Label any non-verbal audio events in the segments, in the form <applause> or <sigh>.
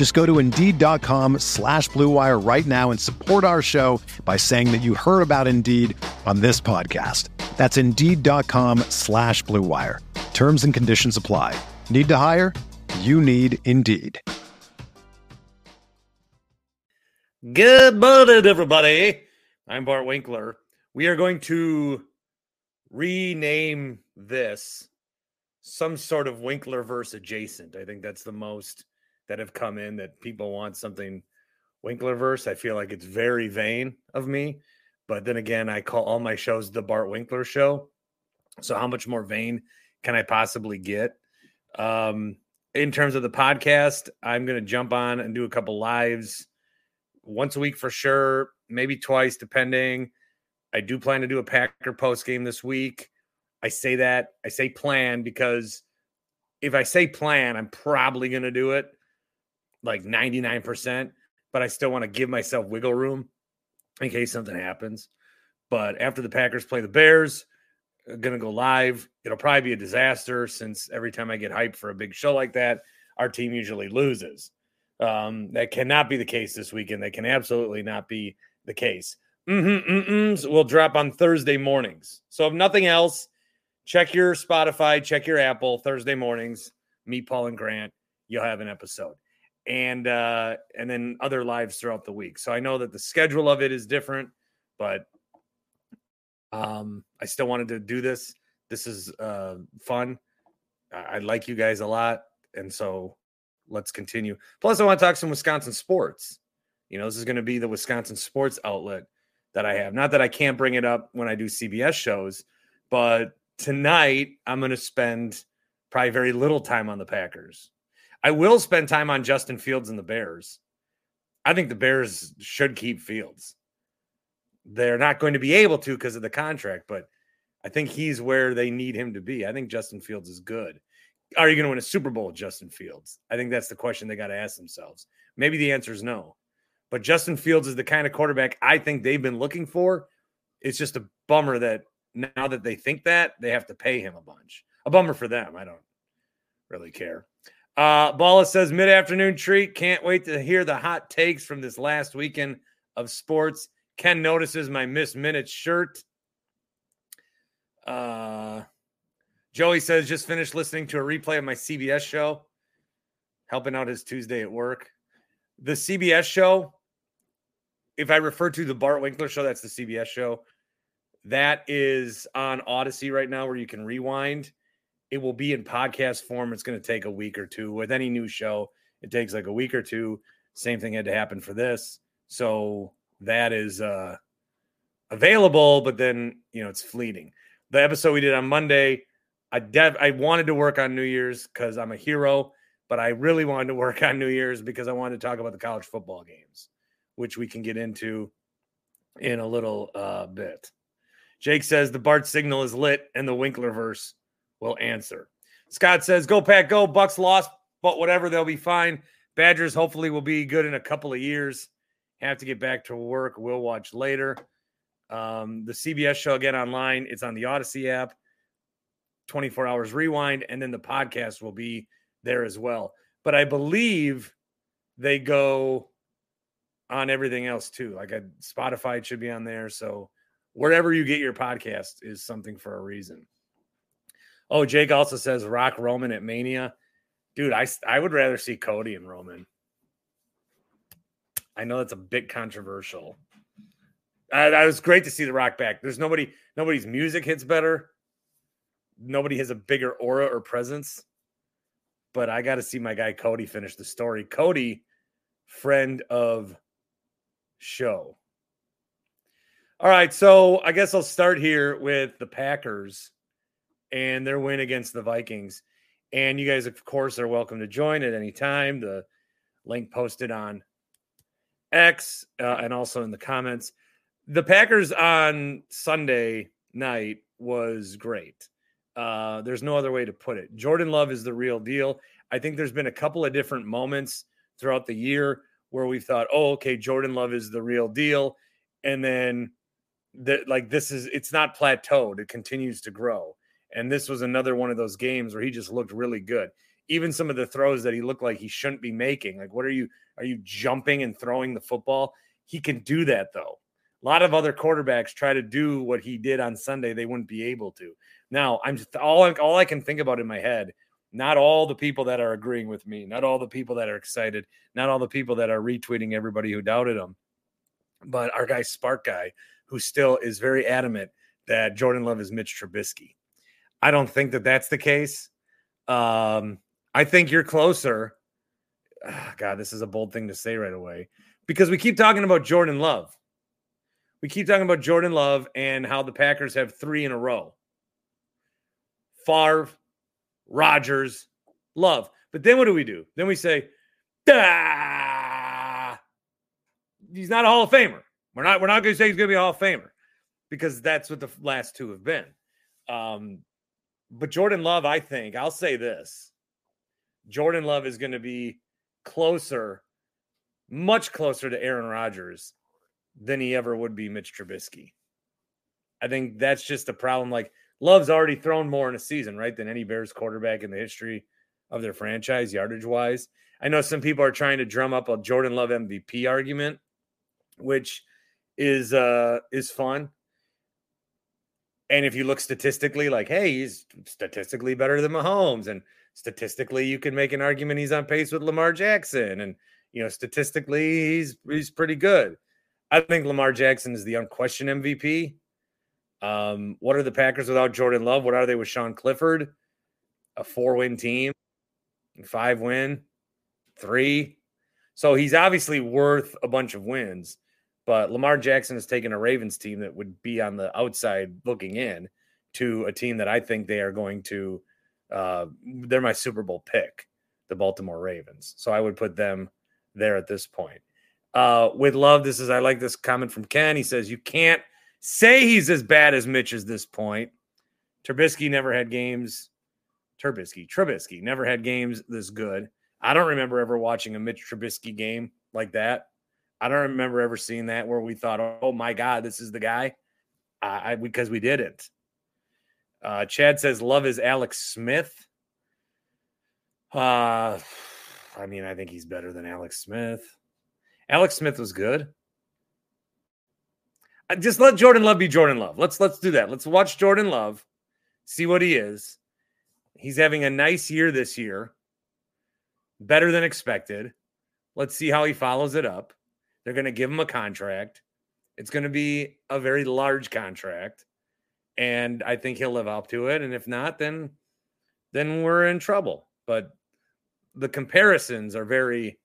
Just go to Indeed.com slash BlueWire right now and support our show by saying that you heard about Indeed on this podcast. That's Indeed.com slash BlueWire. Terms and conditions apply. Need to hire? You need Indeed. Good morning, everybody. I'm Bart Winkler. We are going to rename this some sort of Winkler verse adjacent. I think that's the most that have come in that people want something Winklerverse. I feel like it's very vain of me. But then again, I call all my shows the Bart Winkler show. So how much more vain can I possibly get? Um, in terms of the podcast, I'm going to jump on and do a couple lives once a week for sure, maybe twice, depending. I do plan to do a Packer post game this week. I say that I say plan because if I say plan, I'm probably going to do it like 99%, but I still want to give myself wiggle room in case something happens. But after the Packers play the Bears, going to go live. It'll probably be a disaster since every time I get hyped for a big show like that, our team usually loses. Um, that cannot be the case this weekend. That can absolutely not be the case. Mm-hmm, will drop on Thursday mornings. So if nothing else, check your Spotify, check your Apple Thursday mornings. Meet Paul, and Grant. You'll have an episode, and uh, and then other lives throughout the week. So I know that the schedule of it is different, but um, I still wanted to do this. This is uh, fun. I, I like you guys a lot, and so let's continue. Plus, I want to talk some Wisconsin sports. You know, this is going to be the Wisconsin sports outlet that I have. Not that I can't bring it up when I do CBS shows, but tonight I'm going to spend probably very little time on the Packers. I will spend time on Justin Fields and the Bears. I think the Bears should keep Fields. They're not going to be able to because of the contract, but I think he's where they need him to be. I think Justin Fields is good. Are you going to win a Super Bowl with Justin Fields? I think that's the question they got to ask themselves. Maybe the answer is no. But Justin Fields is the kind of quarterback I think they've been looking for. It's just a bummer that now that they think that, they have to pay him a bunch. A bummer for them. I don't really care. Uh, Balla says mid afternoon treat. Can't wait to hear the hot takes from this last weekend of sports. Ken notices my Miss Minutes shirt. Uh, Joey says just finished listening to a replay of my CBS show, helping out his Tuesday at work. The CBS show if I refer to the Bart Winkler show, that's the CBS show. That is on Odyssey right now where you can rewind. It will be in podcast form. It's going to take a week or two. With any new show, it takes like a week or two. Same thing had to happen for this. So that is uh available, but then you know it's fleeting. The episode we did on Monday, I dev I wanted to work on New Year's because I'm a hero, but I really wanted to work on New Year's because I wanted to talk about the college football games which we can get into in a little uh, bit. Jake says the Bart signal is lit and the Winkler verse will answer. Scott says, Go Pack, go. Bucks lost, but whatever, they'll be fine. Badgers hopefully will be good in a couple of years. Have to get back to work. We'll watch later. Um, the CBS show again online. It's on the Odyssey app, 24 hours rewind, and then the podcast will be there as well. But I believe they go on everything else too. Like a Spotify should be on there. So wherever you get your podcast is something for a reason. Oh, Jake also says Rock Roman at Mania. Dude, I I would rather see Cody and Roman. I know that's a bit controversial. Uh, that was great to see the Rock back. There's nobody, nobody's music hits better. Nobody has a bigger aura or presence. But I got to see my guy Cody finish the story. Cody, friend of show. All right, so I guess I'll start here with the Packers and their win against the Vikings. And you guys, of course, are welcome to join at any time. The link posted on X uh, and also in the comments. The Packers on Sunday night was great. Uh, there's no other way to put it. Jordan Love is the real deal. I think there's been a couple of different moments throughout the year where we thought, oh, okay, Jordan Love is the real deal. And then that like this is it's not plateaued, it continues to grow. And this was another one of those games where he just looked really good. Even some of the throws that he looked like he shouldn't be making. Like, what are you? Are you jumping and throwing the football? He can do that though. A lot of other quarterbacks try to do what he did on Sunday. They wouldn't be able to. Now, I'm just all all I can think about in my head. Not all the people that are agreeing with me, not all the people that are excited, not all the people that are retweeting everybody who doubted him, but our guy Spark guy, who still is very adamant that Jordan Love is Mitch Trubisky. I don't think that that's the case. Um, I think you're closer. Oh, God, this is a bold thing to say right away because we keep talking about Jordan Love. We keep talking about Jordan Love and how the Packers have three in a row. Favre, Rodgers, Love. But then what do we do? Then we say, ah, he's not a Hall of Famer. We're not. We're not going to say he's going to be a Hall of Famer because that's what the last two have been. Um, but Jordan Love, I think, I'll say this Jordan Love is going to be closer, much closer to Aaron Rodgers than he ever would be Mitch Trubisky. I think that's just a problem. Like, Love's already thrown more in a season, right, than any Bears quarterback in the history of their franchise, yardage wise. I know some people are trying to drum up a Jordan Love MVP argument, which is uh is fun. And if you look statistically, like, hey, he's statistically better than Mahomes, and statistically, you can make an argument he's on pace with Lamar Jackson, and you know, statistically, he's he's pretty good. I think Lamar Jackson is the unquestioned MVP. Um, what are the Packers without Jordan Love? What are they with Sean Clifford? A four-win team, five win, three. So he's obviously worth a bunch of wins. But Lamar Jackson has taken a Ravens team that would be on the outside looking in to a team that I think they are going to. Uh, they're my Super Bowl pick, the Baltimore Ravens. So I would put them there at this point. Uh, with love, this is I like this comment from Ken. He says you can't say he's as bad as Mitch at this point. Trubisky never had games. Trubisky, Trubisky never had games this good. I don't remember ever watching a Mitch Trubisky game like that. I don't remember ever seeing that where we thought, "Oh my God, this is the guy," I, because we didn't. Uh, Chad says, "Love is Alex Smith." Uh, I mean, I think he's better than Alex Smith. Alex Smith was good. Just let Jordan Love be Jordan Love. Let's let's do that. Let's watch Jordan Love, see what he is. He's having a nice year this year, better than expected. Let's see how he follows it up. They're going to give him a contract. It's going to be a very large contract. And I think he'll live up to it. And if not, then then we're in trouble. But the comparisons are very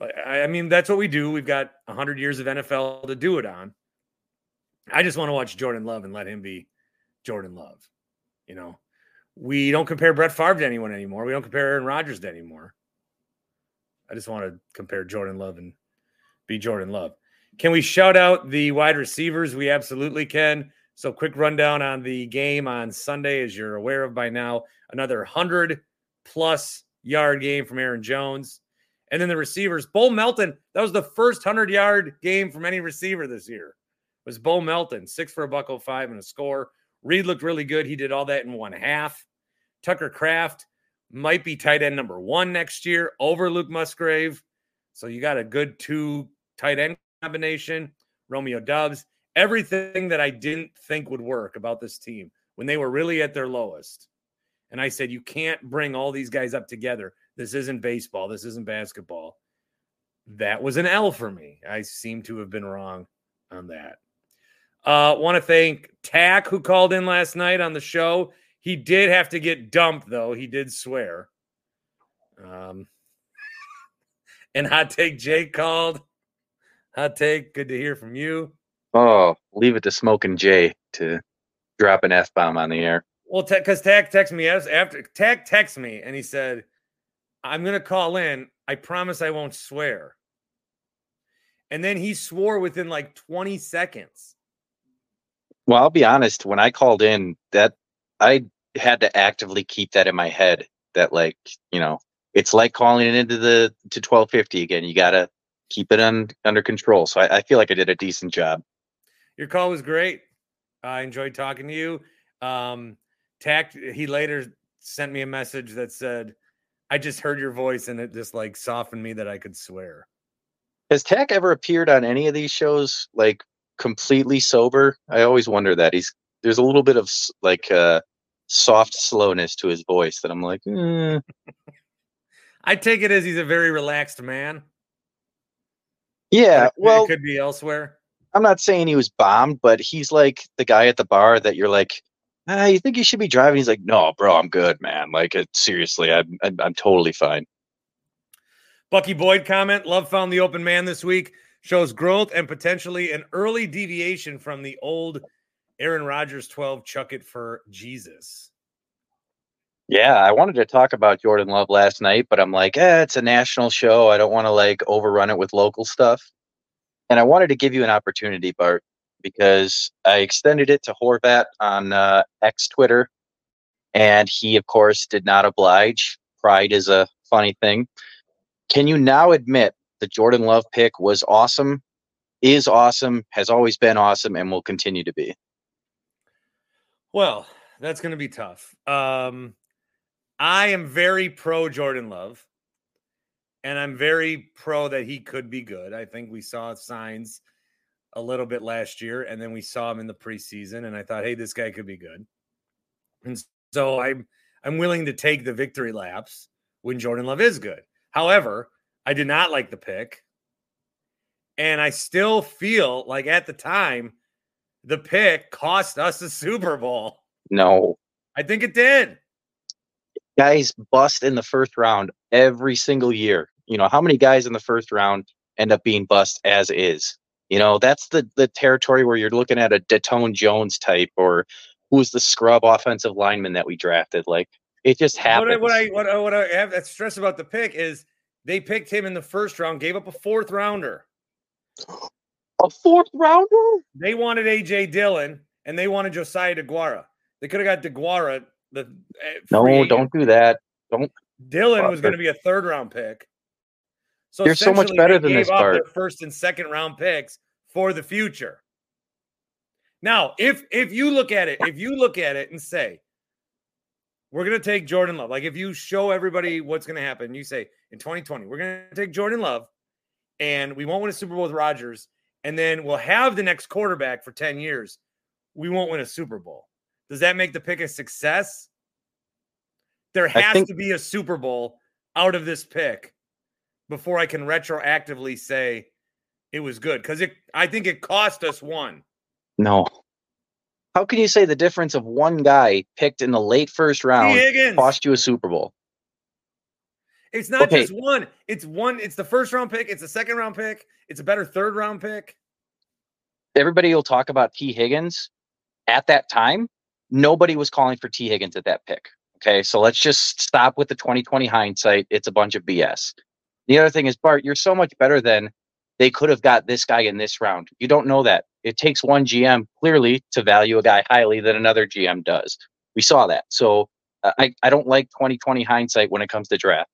I mean, that's what we do. We've got 100 years of NFL to do it on. I just want to watch Jordan Love and let him be Jordan Love. You know, we don't compare Brett Favre to anyone anymore. We don't compare Aaron Rodgers to anymore. I just want to compare Jordan Love and be Jordan Love. Can we shout out the wide receivers? We absolutely can. So, quick rundown on the game on Sunday, as you're aware of by now. Another 100 plus yard game from Aaron Jones. And then the receivers, Bo Melton, that was the first 100 yard game from any receiver this year. It was Bo Melton, six for a buck oh five and a score. Reed looked really good. He did all that in one half. Tucker Kraft might be tight end number one next year over Luke Musgrave. So you got a good two tight end combination, Romeo Doubs, everything that I didn't think would work about this team when they were really at their lowest. And I said, you can't bring all these guys up together. This isn't baseball. This isn't basketball. That was an L for me. I seem to have been wrong on that. Uh, want to thank Tack who called in last night on the show. He did have to get dumped though. He did swear. Um, <laughs> and hot take Jake called. Hot take. Good to hear from you. Oh, leave it to Smoking Jay to drop an f bomb on the air. Well, because Tack texted me after Tack texted me and he said, "I'm gonna call in. I promise I won't swear." And then he swore within like 20 seconds. Well, I'll be honest. When I called in, that I had to actively keep that in my head. That like you know, it's like calling it into the to twelve fifty again. You gotta keep it un, under control. So I, I feel like I did a decent job. Your call was great. I enjoyed talking to you. Um, Tack. He later sent me a message that said, "I just heard your voice and it just like softened me that I could swear." Has Tack ever appeared on any of these shows like completely sober. I always wonder that he's there's a little bit of like uh, soft slowness to his voice that I'm like. Eh. <laughs> I take it as he's a very relaxed man. Yeah, well, it could be elsewhere. I'm not saying he was bombed, but he's like the guy at the bar that you're like, ah, you think you should be driving? He's like, no, bro, I'm good, man. Like, it, seriously, I'm, I'm I'm totally fine. Bucky Boyd comment: Love found the open man this week shows growth and potentially an early deviation from the old Aaron Rodgers 12 chuck it for Jesus. Yeah, I wanted to talk about Jordan Love last night, but I'm like, eh, it's a national show. I don't want to like overrun it with local stuff. And I wanted to give you an opportunity, Bart, because I extended it to Horvat on uh, X Twitter, and he, of course, did not oblige. Pride is a funny thing. Can you now admit the Jordan Love pick was awesome, is awesome, has always been awesome, and will continue to be. Well, that's going to be tough. Um, I am very pro Jordan Love, and I'm very pro that he could be good. I think we saw signs a little bit last year, and then we saw him in the preseason, and I thought, hey, this guy could be good. And so I'm I'm willing to take the victory laps when Jordan Love is good. However, I did not like the pick. And I still feel like at the time, the pick cost us a Super Bowl. No. I think it did. Guys bust in the first round every single year. You know, how many guys in the first round end up being bust as is? You know, that's the the territory where you're looking at a Datone Jones type or who's the scrub offensive lineman that we drafted. Like it just happens. What I, what I, what I have that stress about the pick is they picked him in the first round, gave up a fourth rounder. A fourth rounder? They wanted AJ Dillon and they wanted Josiah DeGuara. They could have got DeGuara. The uh, no, don't do that. Don't. Dillon was going to be a third round pick. So you're so much better than this part. first and second round picks for the future. Now, if if you look at it, if you look at it and say, we're going to take Jordan Love. Like if you show everybody what's going to happen, you say in 2020, we're going to take Jordan Love and we won't win a Super Bowl with Rodgers. And then we'll have the next quarterback for 10 years. We won't win a Super Bowl. Does that make the pick a success? There has think- to be a Super Bowl out of this pick before I can retroactively say it was good because it I think it cost us one. No, how can you say the difference of one guy picked in the late first round cost you a Super Bowl? It's not okay. just one. It's one. It's the first round pick. It's a second round pick. It's a better third round pick. Everybody will talk about Tee Higgins. At that time, nobody was calling for Tee Higgins at that pick. Okay, so let's just stop with the 2020 hindsight. It's a bunch of BS. The other thing is, Bart, you're so much better than they could have got this guy in this round. You don't know that. It takes one GM clearly to value a guy highly than another GM does. We saw that. So uh, I, I don't like 2020 hindsight when it comes to draft.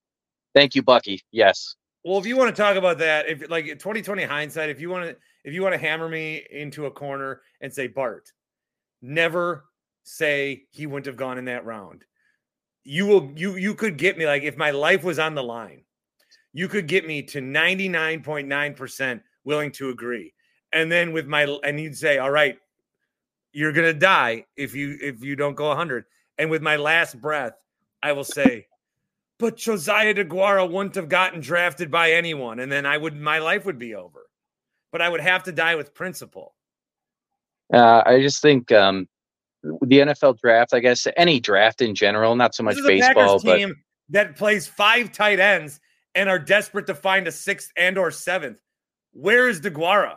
Thank you, Bucky. Yes. Well, if you want to talk about that, if like 2020 hindsight, if you want to if you want to hammer me into a corner and say Bart, never say he wouldn't have gone in that round. You will you you could get me like if my life was on the line you could get me to 99.9% willing to agree. And then with my and you'd say, "All right, you're going to die if you if you don't go 100." And with my last breath, I will say, "But Josiah DeGuara wouldn't have gotten drafted by anyone." And then I would my life would be over. but I would have to die with principle. Uh, I just think um, the NFL draft, I guess, any draft in general, not so much baseball, but that plays five tight ends and are desperate to find a sixth and or seventh. Where is Deguara?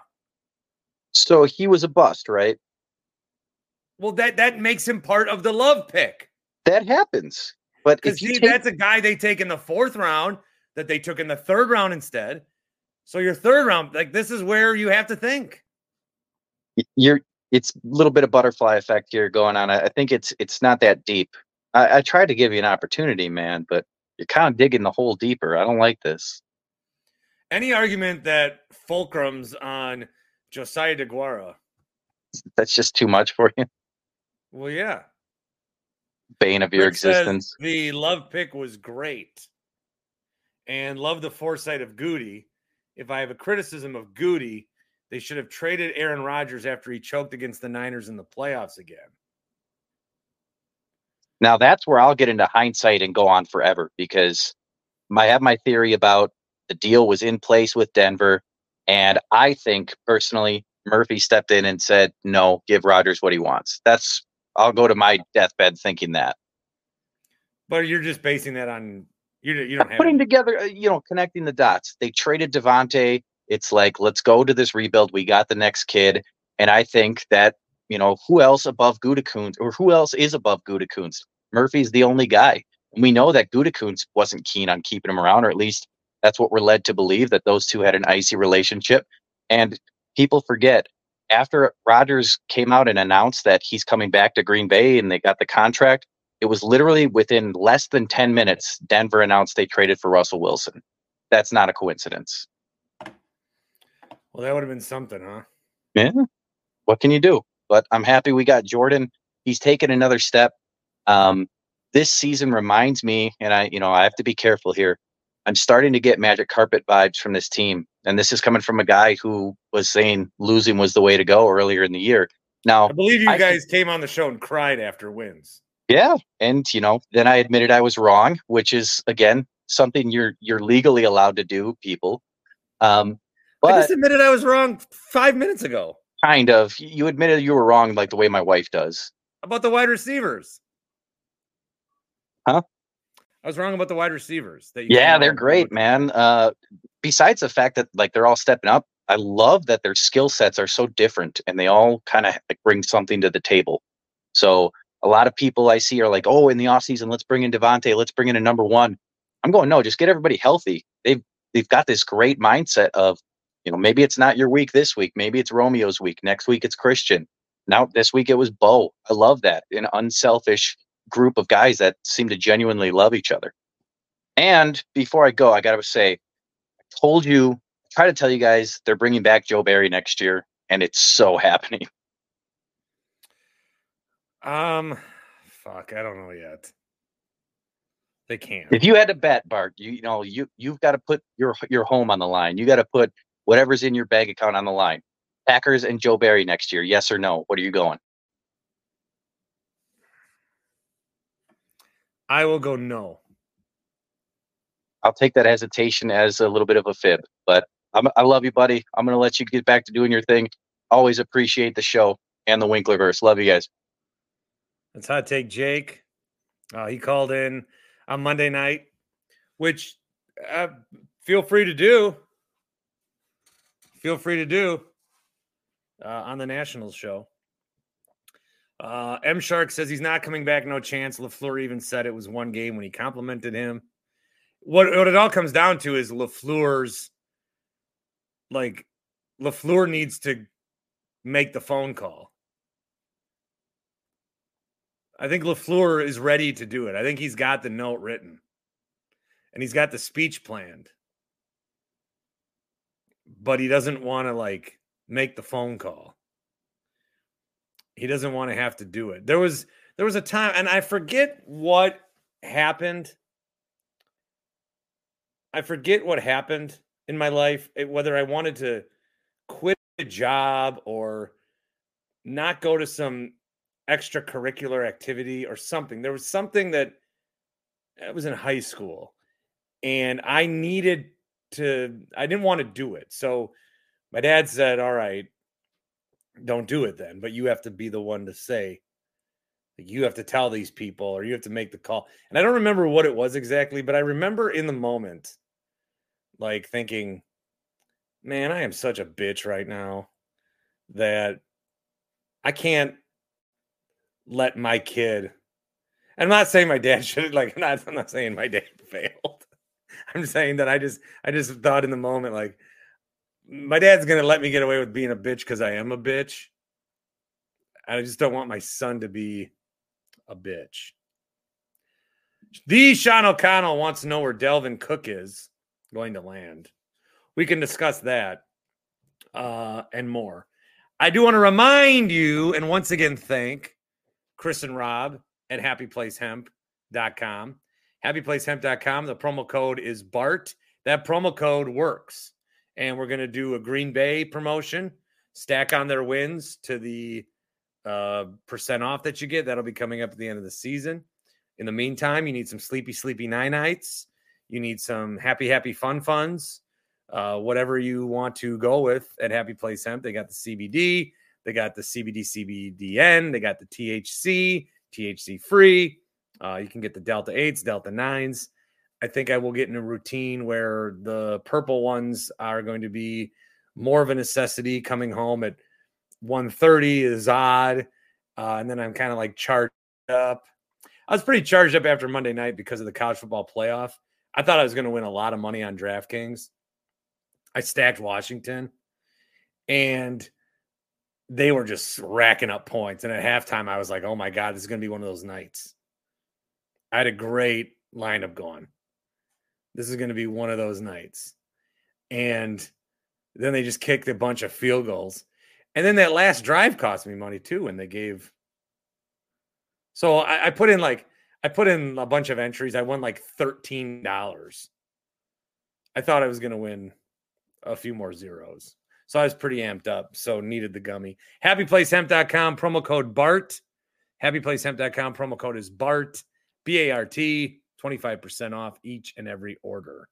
So he was a bust, right? Well, that that makes him part of the love pick. That happens. But because take... that's a guy they take in the fourth round that they took in the third round instead. So your third round, like this is where you have to think. You're it's a little bit of butterfly effect here going on. I, think it's it's not that deep. I, I tried to give you an opportunity, man, but you're kind of digging the hole deeper. I don't like this. Any argument that fulcrums on Josiah DeGuara? That's just too much for you. Well, yeah. Bane of your Rick existence. The love pick was great. And love the foresight of Goody. If I have a criticism of Goody, they should have traded Aaron Rodgers after he choked against the Niners in the playoffs again. Now that's where I'll get into hindsight and go on forever because I have my theory about the deal was in place with Denver. And I think personally, Murphy stepped in and said, no, give Rodgers what he wants. That's, I'll go to my deathbed thinking that. But you're just basing that on, you, you don't have putting any- together, uh, you know, connecting the dots. They traded Davante. It's like, let's go to this rebuild. We got the next kid. And I think that, you know, who else above Gutekunst or who else is above Gutekunst? Murphy's the only guy. And we know that Gutekunst wasn't keen on keeping him around, or at least that's what we're led to believe that those two had an icy relationship. And people forget after Rodgers came out and announced that he's coming back to Green Bay and they got the contract, it was literally within less than 10 minutes, Denver announced they traded for Russell Wilson. That's not a coincidence. Well, that would have been something, huh? Yeah. What can you do? But I'm happy we got Jordan. He's taken another step. Um, this season reminds me, and I, you know, I have to be careful here. I'm starting to get magic carpet vibes from this team. And this is coming from a guy who was saying losing was the way to go earlier in the year. Now, I believe you I guys came on the show and cried after wins. Yeah, and you know, then I admitted I was wrong, which is again something you're you're legally allowed to do, people. Um, but I just admitted I was wrong five minutes ago. Kind of. You admitted you were wrong, like the way my wife does. About the wide receivers. Huh? I was wrong about the wide receivers. That yeah, they're great, man. Uh, besides the fact that like they're all stepping up, I love that their skill sets are so different and they all kind of like, bring something to the table. So a lot of people I see are like, oh, in the offseason, let's bring in Davante, let's bring in a number one. I'm going, no, just get everybody healthy. They've they've got this great mindset of, you know, maybe it's not your week this week, maybe it's Romeo's week. Next week it's Christian. Now this week it was Bo. I love that. An unselfish group of guys that seem to genuinely love each other. And before I go, I got to say, I told you, I try to tell you guys they're bringing back Joe Barry next year, and it's so <laughs> happening. Um, fuck, I don't know yet. They can't. If you had to bet, Bart, you, you know you you've got to put your your home on the line. You got to put whatever's in your bank account on the line. Packers and Joe Barry next year, yes or no? What are you going? I will go no. I'll take that hesitation as a little bit of a fib, but I'm, i love you, buddy. I'm going to let you get back to doing your thing. Always appreciate the show and the Winklerverse. Love you guys. That's hot take, Jake. Uh, he called in on Monday night, which uh, feel free to do. Feel free to do uh, on the Nationals show. Uh, M Shark says he's not coming back, no chance. LaFleur even said it was one game when he complimented him. What, what it all comes down to is LaFleur's like LaFleur needs to make the phone call. I think LaFleur is ready to do it. I think he's got the note written and he's got the speech planned. But he doesn't want to like make the phone call he doesn't want to have to do it. There was there was a time, and I forget what happened. I forget what happened in my life, eh, whether I wanted to quit a job or not go to some extracurricular activity or something. There was something that I was in high school and I needed to, I didn't want to do it. So My dad said, All right, don't do it then, but you have to be the one to say, you have to tell these people or you have to make the call. And I don't remember what it was exactly, but I remember in the moment, like thinking, man, I am such a bitch right now that I can't let my kid. I'm not saying my dad <laughs> should like. I'm not, I'm not saying my dad <laughs> failed. I'm saying that I just I just thought in the moment like my dad's gonna let me get away with being a bitch because I am a bitch. I just don't want my son to be a bitch. The Sean O'Connell wants to know where Dalvin Cook is going to land. We can discuss that uh, and more. I do want to remind you and once again thank Chris and Rob at happyplacehemp.com. Happyplacehemp.com. The promo code is BART. That promo code works. And we're going to do a Green Bay promotion, stack on their wins to the uh, percent off that you get. That'll be coming up at the end of the season. In the meantime, you need some sleepy, sleepy nine nights. You need some happy, happy fun funds. Uh, whatever you want to go with at Happy Place Hemp. They got the CBD, they got the CBD, CBDN, they got the THC, THC free. Uh, you can get the Delta 8s, Delta 9s. I think I will get in a routine where the purple ones are going to be more of a necessity coming home at 130 is odd. Uh, and then I'm kind of like charged up. I was pretty charged up after Monday night because of the college football playoff. I thought I was going to win a lot of money on DraftKings. I stacked Washington and they were just racking up points. And at halftime, I was like, oh my God, this is going to be one of those nights. I had a great lineup going. This is going to be one of those nights. And then they just kicked a bunch of field goals. And then that last drive cost me money too when they gave. So I, I put in like I put in a bunch of entries. I won like thirteen dollars. I thought I was going to win a few more zeros. So I was pretty amped up. So needed the gummy. Happyplacehemp.com, promo code BART. Happyplacehemp.com, promo code is BART, B A R T, 25% off each and every order.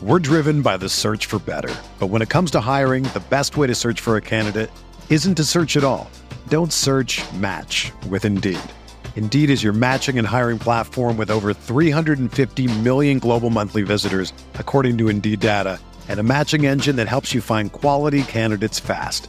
We're driven by the search for better. But when it comes to hiring, the best way to search for a candidate isn't to search at all. Don't search match with Indeed. Indeed is your matching and hiring platform with over 350 million global monthly visitors, according to Indeed data, and a matching engine that helps you find quality candidates fast.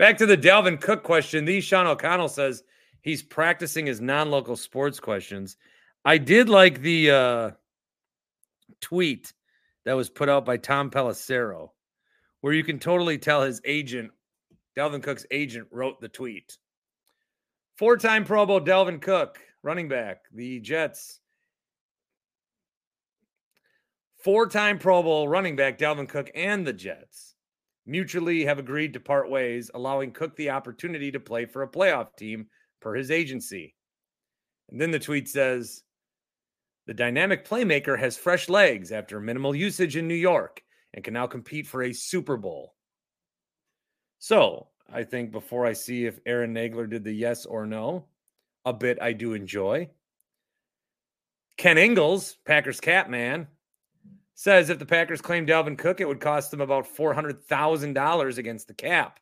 Back to the Dalvin Cook question. The Sean O'Connell says he's practicing his non-local sports questions. I did like the uh, tweet that was put out by Tom Pelissero, where you can totally tell his agent, Dalvin Cook's agent, wrote the tweet. Four-time Pro Bowl Dalvin Cook, running back, the Jets. Four-time Pro Bowl running back Dalvin Cook and the Jets mutually have agreed to part ways, allowing Cook the opportunity to play for a playoff team per his agency. And then the tweet says the dynamic playmaker has fresh legs after minimal usage in New York and can now compete for a Super Bowl. So I think before I see if Aaron Nagler did the yes or no, a bit I do enjoy. Ken Ingalls, Packers cap man, says if the Packers claim Dalvin Cook, it would cost them about $400,000 against the cap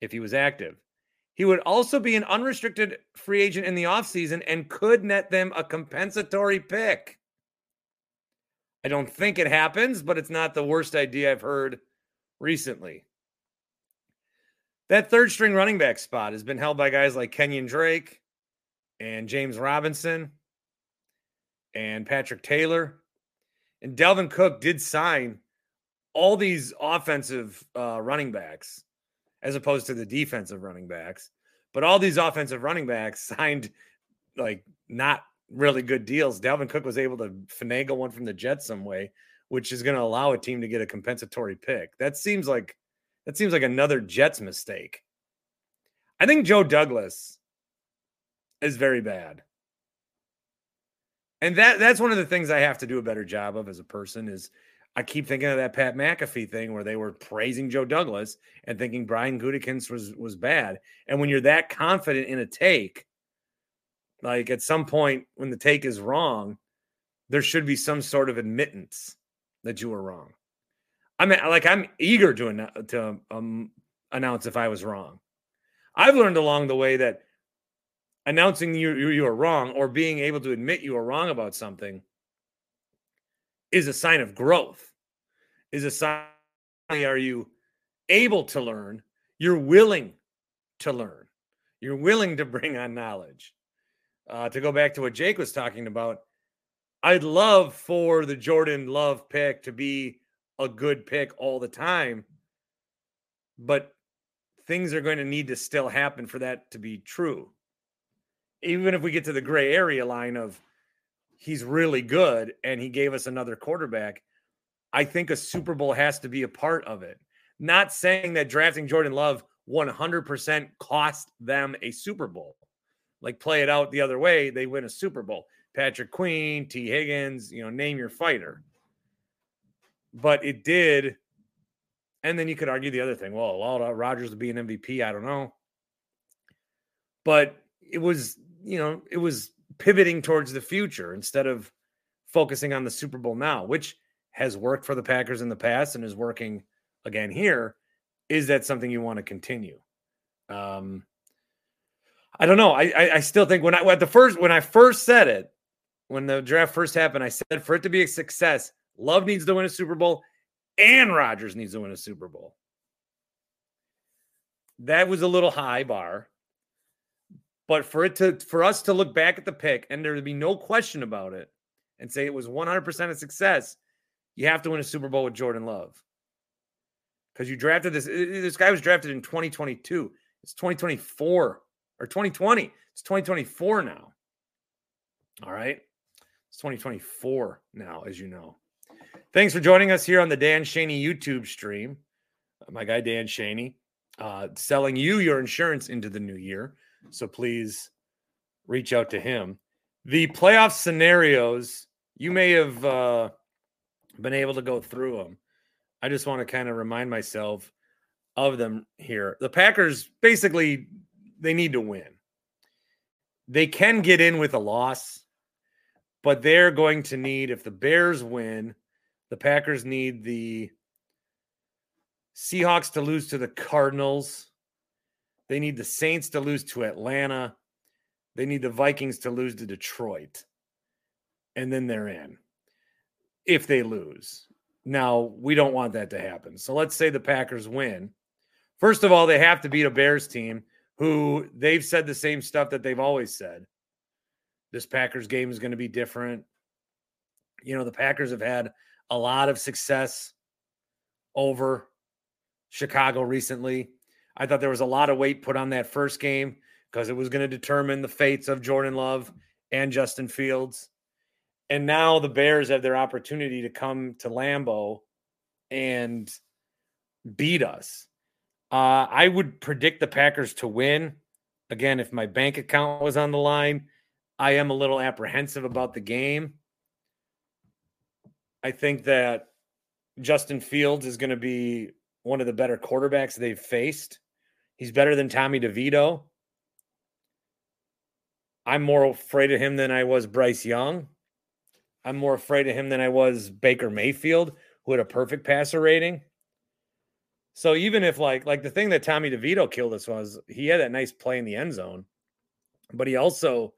if he was active. He would also be an unrestricted free agent in the offseason and could net them a compensatory pick. I don't think it happens, but it's not the worst idea I've heard recently. That third string running back spot has been held by guys like Kenyon Drake and James Robinson and Patrick Taylor. And Dalvin Cook did sign all these offensive uh, running backs as opposed to the defensive running backs. But all these offensive running backs <laughs> signed like not really good deals. Dalvin Cook was able to finagle one from the Jets some way, which is going to allow a team to get a compensatory pick. That seems like that seems like another Jets mistake. I think Joe Douglas is very bad. And that that's one of the things I have to do a better job of as a person is I keep thinking of that Pat McAfee thing where they were praising Joe Douglas and thinking Brian Gutekunst was was bad. And when you're that confident in a take, like at some point when the take is wrong, there should be some sort of admittance that you were wrong. I mean, like I'm eager to to um, announce if I was wrong. I've learned along the way that announcing you, you are wrong or being able to admit you are wrong about something is a sign of growth. Is a sign are you able to learn? You're willing to learn. You're willing to bring on knowledge. Uh, to go back to what Jake was talking about, I'd love for the Jordan Love pick to be a good pick all the time, but things are going to need to still happen for that to be true even if we get to the gray area line of he's really good and he gave us another quarterback, I think a Super Bowl has to be a part of it. Not saying that drafting Jordan Love 100% cost them a Super Bowl. Like play it out the other way, they win a Super Bowl. Patrick Queen, Tee Higgins, you know, name your fighter. But it did. And then you could argue the other thing. Well, Rodgers would be an MVP. I don't know. But it was you know, it was pivoting towards the future instead of focusing on the Super Bowl now, which has worked for the Packers in the past and is working again here. Is that something you want to continue? Um, I don't know. I, I, I still think when I at the first when I first said it, when the draft first happened, I said for it to be a success, Love needs to win a Super Bowl, and Rodgers needs to win a Super Bowl. That was a little high bar. But for it to for us to look back at the pick and there to be no question about it and say it was 100% a success, you have to win a Super Bowl with Jordan Love. Cuz you drafted this this guy was drafted in 2022. It's 2024 or 2020. It's 2024 now. All right? It's 2024 now as you know. Thanks for joining us here on the Dan Shaney YouTube stream. My guy Dan Shaney uh, selling you your insurance into the new year. So please reach out to him. The playoff scenarios, you may have uh, been able to go through them. I just want to kind of remind myself of them here. The Packers basically they need to win. They can get in with a loss, but they're going to need if the Bears win, the Packers need the Seahawks to lose to the Cardinals they need the Saints to lose to Atlanta. They need the Vikings to lose to Detroit. And then they're in if they lose. Now, we don't want that to happen. So let's say the Packers win. First of all, they have to beat a Bears team who they've said the same stuff that they've always said. This Packers game is going to be different. You know, the Packers have had a lot of success over Chicago recently. I thought there was a lot of weight put on that first game because it was going to determine the fates of Jordan Love and Justin Fields. And now the Bears have their opportunity to come to Lambeau and beat us. Uh, I would predict the Packers to win. Again, if my bank account was on the line, I am a little apprehensive about the game. I think that Justin Fields is going to be one of the better quarterbacks they've faced. He's better than Tommy DeVito. I'm more afraid of him than I was Bryce Young. I'm more afraid of him than I was Baker Mayfield, who had a perfect passer rating. So even if like like the thing that Tommy DeVito killed us was he had that nice play in the end zone, but he also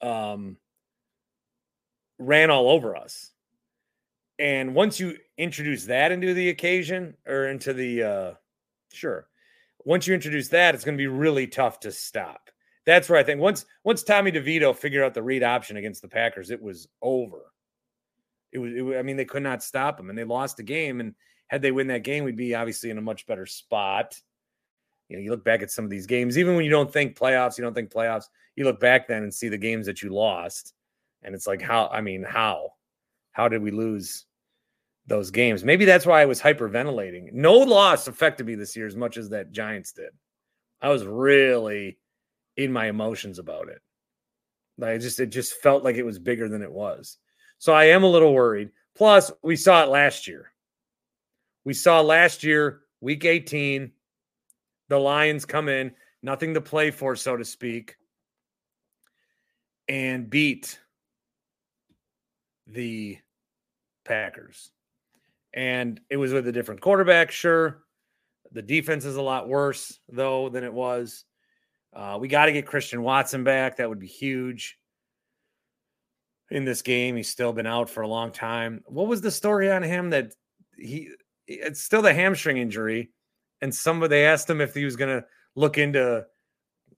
um, ran all over us. And once you introduce that into the occasion or into the uh, sure, once you introduce that, it's going to be really tough to stop that's where I think once once Tommy DeVito figured out the read option against the Packers, it was over. It was, it I mean, they could not stop him, and they lost the game. And had they win that game, we'd be obviously in a much better spot. You know, you look back at some of these games, even when you don't think playoffs, you don't think playoffs. You look back then and see the games that you lost, and it's like, how? I mean, how? How did we lose those games? Maybe that's why I was hyperventilating. No loss affected me this year as much as that Giants did. I was really in my emotions about it. Like just it just felt like it was bigger than it was. So I am a little worried. Plus, we saw it last year. We saw last year, week 18, the Lions come in, nothing to play for, so to speak, and beat the Packers. And it was with a different quarterback, sure. The defense is a lot worse, though, than it was. Uh, we got to get Christian Watson back. That would be huge in this game. He's still been out for a long time. What was the story on him that he it's still the hamstring injury and somebody they asked him if he was going to look into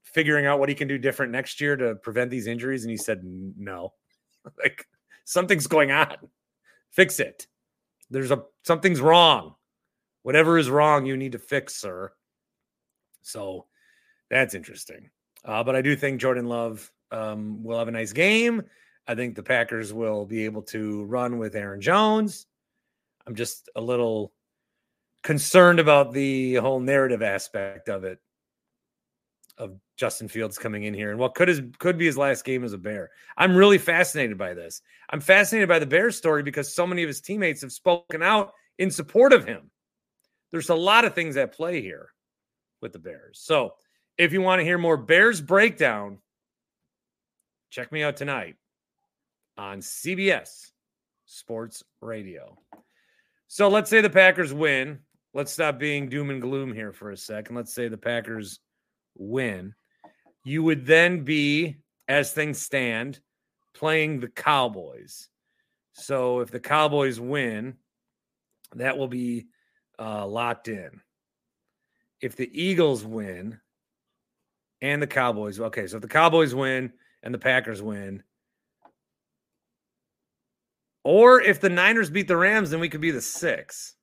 figuring out what he can do different next year to prevent these injuries and he said no. <laughs> like something's going on. Fix it. There's a something's wrong. Whatever is wrong, you need to fix, sir. So that's interesting. Uh, but I do think Jordan Love um, will have a nice game. I think the Packers will be able to run with Aaron Jones. I'm just a little concerned about the whole narrative aspect of it, of Justin Fields coming in here and what could his could be his last game as a Bear. I'm really fascinated by this. I'm fascinated by the Bears story because so many of his teammates have spoken out in support of him. There's a lot of things at play here with the Bears. So if you want to hear more Bears breakdown, check me out tonight on CBS Sports Radio. So let's say the Packers win. Let's stop being doom and gloom here for a second. Let's say the Packers win. You would then be, as things stand, playing the Cowboys. So if the Cowboys win, that will be uh, locked in. If the Eagles win and the Cowboys, okay, so if the Cowboys win and the Packers win, or if the Niners beat the Rams, then we could be the six.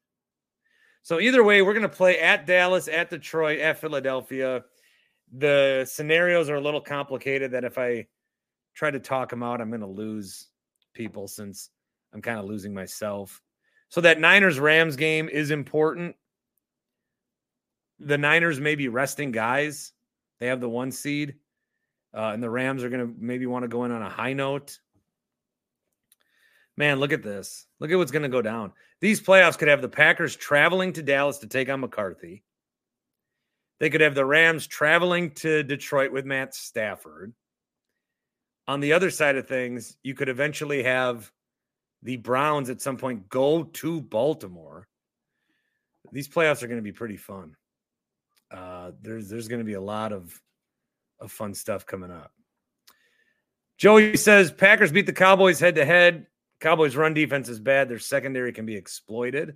So either way, we're going to play at Dallas, at Detroit, at Philadelphia. The scenarios are a little complicated that if I try to talk them out, I'm going to lose people since I'm kind of losing myself. So that Niners Rams game is important. The Niners may be resting guys. They have the one seed. Uh, and the Rams are going to maybe want to go in on a high note. Man, look at this. Look at what's going to go down. These playoffs could have the Packers traveling to Dallas to take on McCarthy. They could have the Rams traveling to Detroit with Matt Stafford. On the other side of things, you could eventually have the Browns at some point go to Baltimore. These playoffs are going to be pretty fun. Uh, there's there's going to be a lot of of fun stuff coming up. Joey says Packers beat the Cowboys head to head. Cowboys' run defense is bad. Their secondary can be exploited.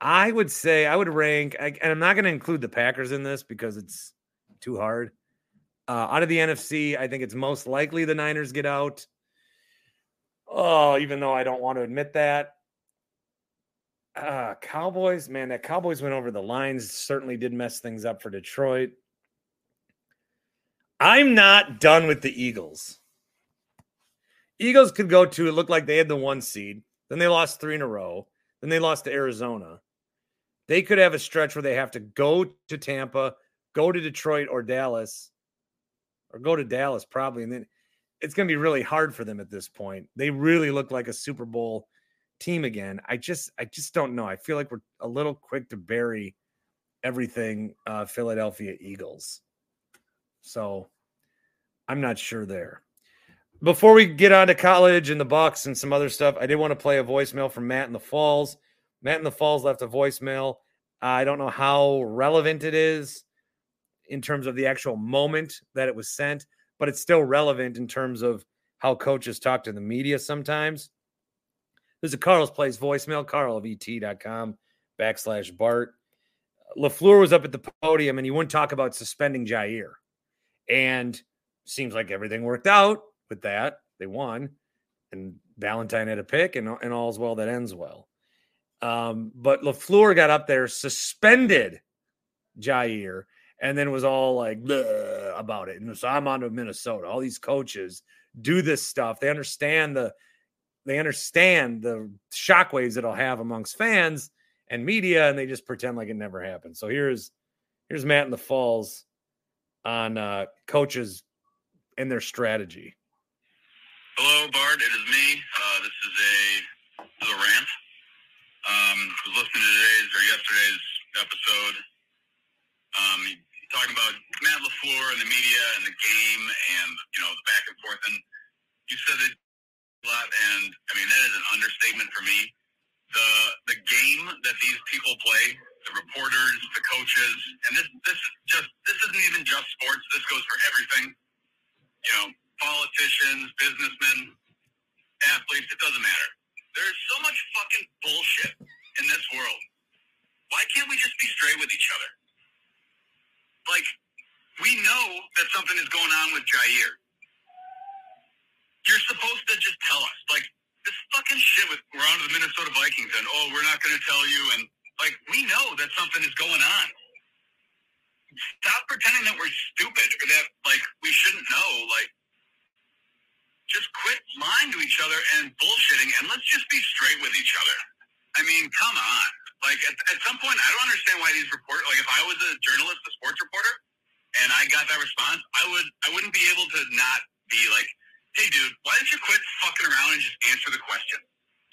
I would say I would rank, and I'm not going to include the Packers in this because it's too hard. Uh, out of the NFC, I think it's most likely the Niners get out. Oh, even though I don't want to admit that. Uh, Cowboys, man, that Cowboys went over the Lions certainly did mess things up for Detroit. I'm not done with the Eagles. Eagles could go to it looked like they had the one seed. Then they lost three in a row. Then they lost to Arizona. They could have a stretch where they have to go to Tampa, go to Detroit or Dallas, or go to Dallas probably. And then it's going to be really hard for them at this point. They really look like a Super Bowl team again. I just, I just don't know. I feel like we're a little quick to bury everything uh, Philadelphia Eagles. So I'm not sure there. Before we get on to college and the Bucks and some other stuff, I did want to play a voicemail from Matt in the Falls. Matt in the Falls left a voicemail. I don't know how relevant it is in terms of the actual moment that it was sent, but it's still relevant in terms of how coaches talk to the media sometimes. There's a Carl's Place voicemail, carl of et.com backslash Bart. LaFleur was up at the podium and he wouldn't talk about suspending Jaire. And seems like everything worked out with that. They won, and Valentine had a pick, and, and all's well that ends well. Um, but LaFleur got up there, suspended Jaire, and then was all like about it. And so I'm on to Minnesota. All these coaches do this stuff. They understand the they understand the shockwaves it'll have amongst fans and media, and they just pretend like it never happened. So here's here's Matt in the Falls on uh, coaches and their strategy. Hello, Bart. It is me. Uh, this is a this is a rant. Um, was listening to today's or yesterday's episode. Um, talking about Matt LaFleur and the media and the game and you know the back and forth. And you said it a lot, and I mean that is an understatement for me. The the game that these people play, the reporters, the coaches, and this this is just this isn't even just sports. This goes for everything. You know, politicians, businessmen, athletes. It doesn't matter. There's so much fucking bullshit in this world. Why can't we just be straight with each other? Like, we know that something is going on with Jaire. You're supposed to just tell us. Like, this fucking shit with we're on the Minnesota Vikings and oh, we're not going to tell you and like we know that something is going on. Stop pretending that we're stupid or that like we shouldn't know. Like, just quit lying to each other and bullshitting and let's just be straight with each other. I mean, come on. Like at, at some point, I don't understand why these reporters. Like if I was a journalist, a sports reporter, and I got that response, I would I wouldn't be able to not be like, hey, dude, why don't you quit fucking around and just answer the question?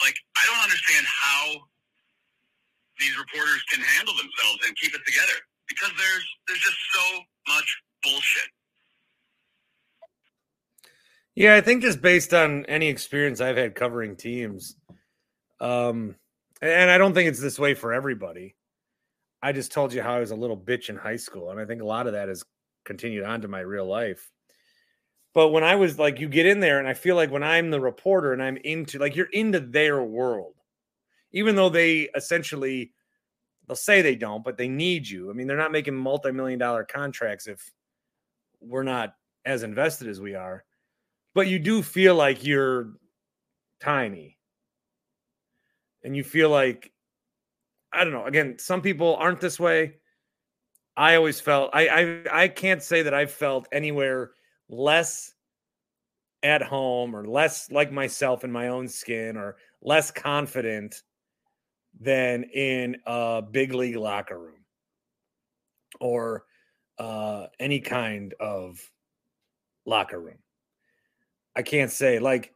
Like I don't understand how these reporters can handle themselves and keep it together because there's there's just so much bullshit. Yeah, I think just based on any experience I've had covering teams, um, and I don't think it's this way for everybody. I just told you how I was a little bitch in high school, and I think a lot of that has continued on to my real life. But when I was like, you get in there, and I feel like when I'm the reporter and I'm into like you're into their world, even though they essentially they'll say they don't, but they need you. I mean, they're not making multi-million dollar contracts if we're not as invested as we are but you do feel like you're tiny. And you feel like i don't know again some people aren't this way. I always felt i i, I can't say that i felt anywhere less at home or less like myself in my own skin or less confident than in a big league locker room or uh, any kind of locker room I can't say like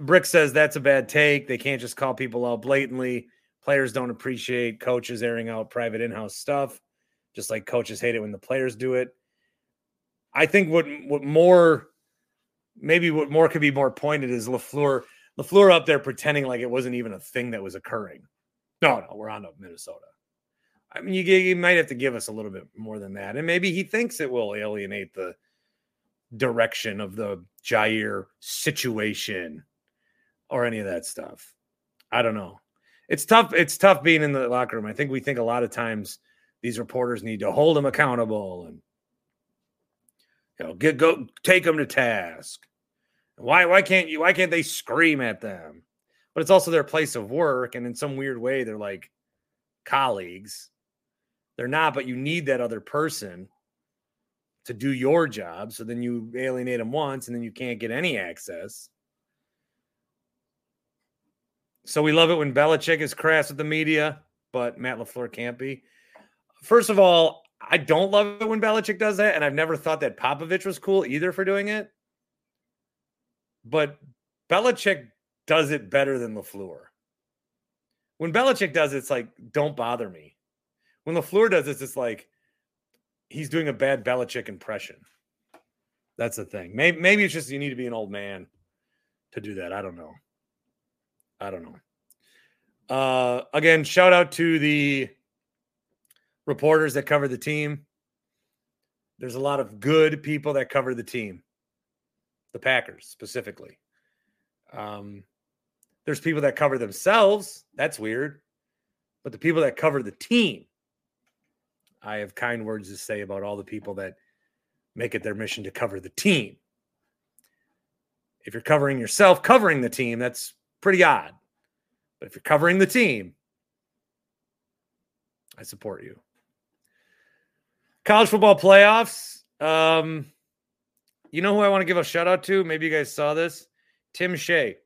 Brick says that's a bad take. They can't just call people out blatantly. Players don't appreciate coaches airing out private in-house stuff, just like coaches hate it when the players do it. I think what what more maybe what more could be more pointed is LaFleur LaFleur up there pretending like it wasn't even a thing that was occurring. No, no, we're on to Minnesota. I mean, you, you might have to give us a little bit more than that, and maybe he thinks it will alienate the direction of the Jaire situation or any of that stuff. I don't know. It's tough. It's tough being in the locker room. I think we think a lot of times these reporters need to hold them accountable and you know get go take them to task. Why why can't you why can't they scream at them? But it's also their place of work, and in some weird way, they're like colleagues. They're not, but you need that other person to do your job. So then you alienate them once and then you can't get any access. So we love it when Belichick is crass with the media, but Matt LaFleur can't be. First of all, I don't love it when Belichick does that. And I've never thought that Popovich was cool either for doing it. But Belichick does it better than LaFleur. When Belichick does it, it's like, don't bother me. When LaFleur does it, it's like, he's doing a bad Belichick impression. That's the thing. Maybe maybe it's just you need to be an old man to do that. I don't know. I don't know. Uh, again, shout out to the reporters that cover the team. There's a lot of good people that cover the team, the Packers specifically. Um, there's people that cover themselves. That's weird. But the people that cover the team I have kind words to say about all the people that make it their mission to cover the team. If you're covering yourself, covering the team, that's pretty odd. But if you're covering the team, I support you. College football playoffs. Um, you know who I want to give a shout out to? Maybe you guys saw this. Tim Shea.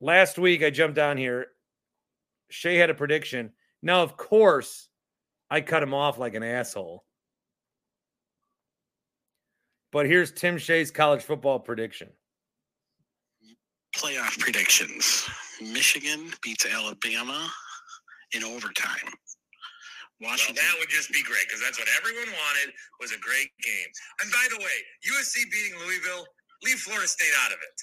Last week I jumped down here. Shea had a prediction. Now, of course, I cut him off like an asshole. But here's Tim Shea's college football prediction. Playoff predictions. Michigan beats Alabama in overtime. Washington. Well, that would just be great because that's what everyone wanted was a great game. And by the way, USC beating Louisville, leave Florida State out of it.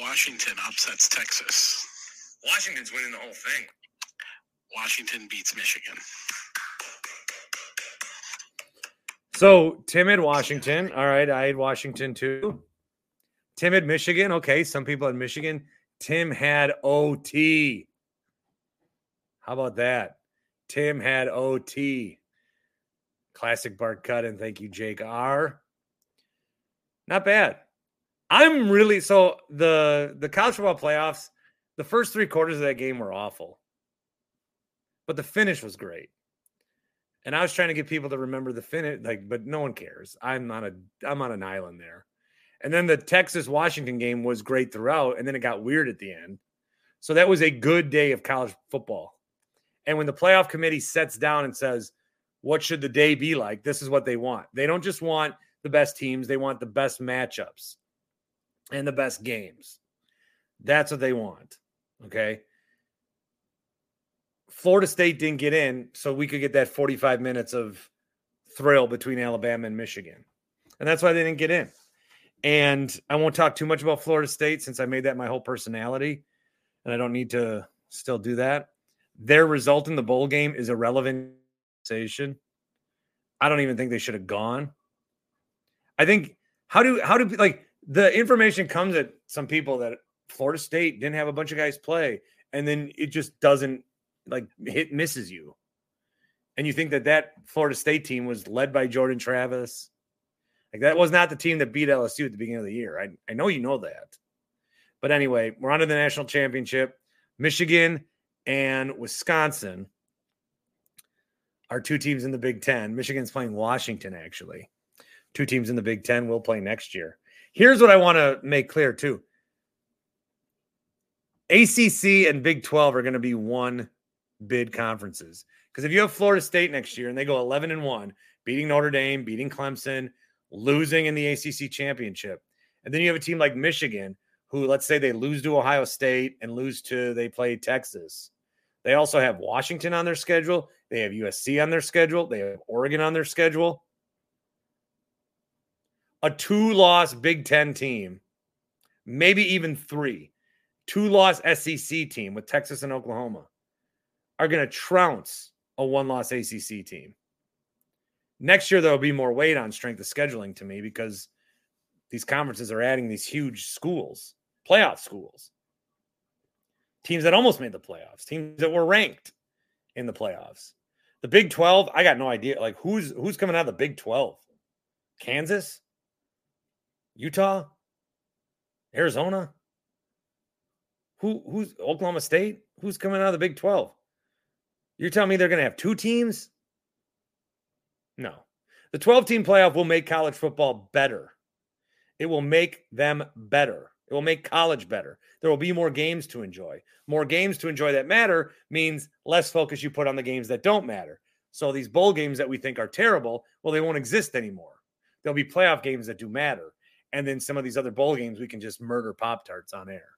Washington upsets Texas. Washington's winning the whole thing. Washington beats Michigan. So timid Washington. All right, I had Washington too. Timid Michigan. Okay, some people in Michigan. Tim had OT. How about that? Tim had OT. Classic Bart Cut and thank you, Jake R. Not bad. I'm really so the the college football playoffs. The first three quarters of that game were awful, but the finish was great. And I was trying to get people to remember the finish, like, but no one cares. I'm on a I'm on an island there. And then the Texas Washington game was great throughout, and then it got weird at the end. So that was a good day of college football. And when the playoff committee sets down and says, what should the day be like? This is what they want. They don't just want the best teams, they want the best matchups and the best games. That's what they want. Okay. Florida State didn't get in, so we could get that 45 minutes of thrill between Alabama and Michigan. And that's why they didn't get in. And I won't talk too much about Florida State since I made that my whole personality. And I don't need to still do that. Their result in the bowl game is irrelevant. I don't even think they should have gone. I think how do how do like the information comes at some people that Florida State didn't have a bunch of guys play, and then it just doesn't like hit misses you, and you think that that Florida State team was led by Jordan Travis, like that was not the team that beat LSU at the beginning of the year. I I know you know that, but anyway, we're on to the national championship. Michigan and Wisconsin are two teams in the Big Ten. Michigan's playing Washington actually. Two teams in the Big Ten will play next year. Here's what I want to make clear too. ACC and Big 12 are going to be one bid conferences. Because if you have Florida State next year and they go 11 and 1, beating Notre Dame, beating Clemson, losing in the ACC championship, and then you have a team like Michigan who, let's say they lose to Ohio State and lose to, they play Texas. They also have Washington on their schedule. They have USC on their schedule. They have Oregon on their schedule a two loss Big Ten team, maybe even three, two loss SEC team with Texas and Oklahoma are going to trounce a one loss ACC team. Next year, there'll be more weight on strength of scheduling to me because these conferences are adding these huge schools, playoff schools, teams that almost made the playoffs, teams that were ranked in the playoffs. The Big 12, I got no idea. Like who's who's coming out of the Big 12? Kansas? Utah, Arizona. Who who's Oklahoma State? Who's coming out of the Big 12? You're telling me they're going to have two teams? No. The 12 team playoff will make college football better. It will make them better. It will make college better. There will be more games to enjoy. More games to enjoy that matter means less focus you put on the games that don't matter. So these bowl games that we think are terrible, well, they won't exist anymore. There'll be playoff games that do matter and then some of these other bowl games we can just murder Pop Tarts on air.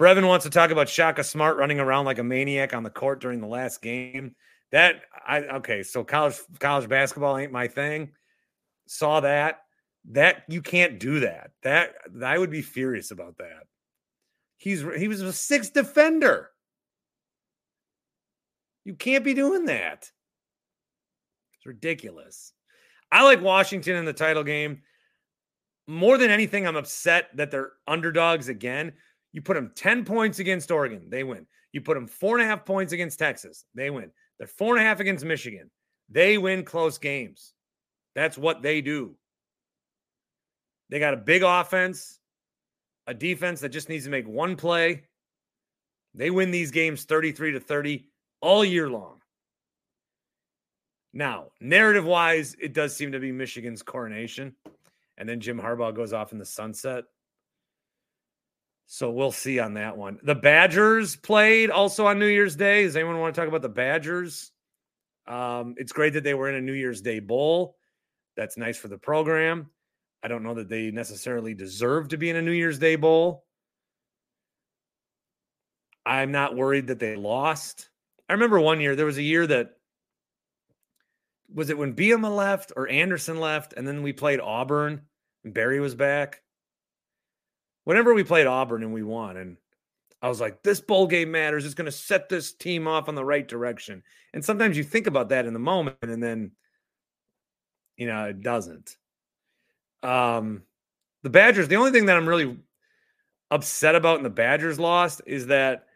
Brevin wants to talk about Shaka Smart running around like a maniac on the court during the last game. That I okay, so college college basketball ain't my thing. Saw that. That you can't do that. That I would be furious about that. He's he was a sixth defender. You can't be doing that. It's ridiculous. I like Washington in the title game. More than anything, I'm upset that they're underdogs again. You put them 10 points against Oregon, they win. You put them four and a half points against Texas, they win. They're four and a half against Michigan. They win close games. That's what they do. They got a big offense, a defense that just needs to make one play. They win these games 33 to 30 all year long. Now, narrative wise, it does seem to be Michigan's coronation. And then Jim Harbaugh goes off in the sunset. So we'll see on that one. The Badgers played also on New Year's Day. Does anyone want to talk about the Badgers? Um, it's great that they were in a New Year's Day bowl. That's nice for the program. I don't know that they necessarily deserve to be in a New Year's Day bowl. I'm not worried that they lost. I remember one year, there was a year that was it when Bielema left or Anderson left, and then we played Auburn and Barry was back whenever we played Auburn and we won, and I was like, this bowl game matters. It's going to set this team off on the right direction. And sometimes you think about that in the moment, and then, you know, it doesn't. Um, the Badgers, the only thing that I'm really upset about in the Badgers lost is that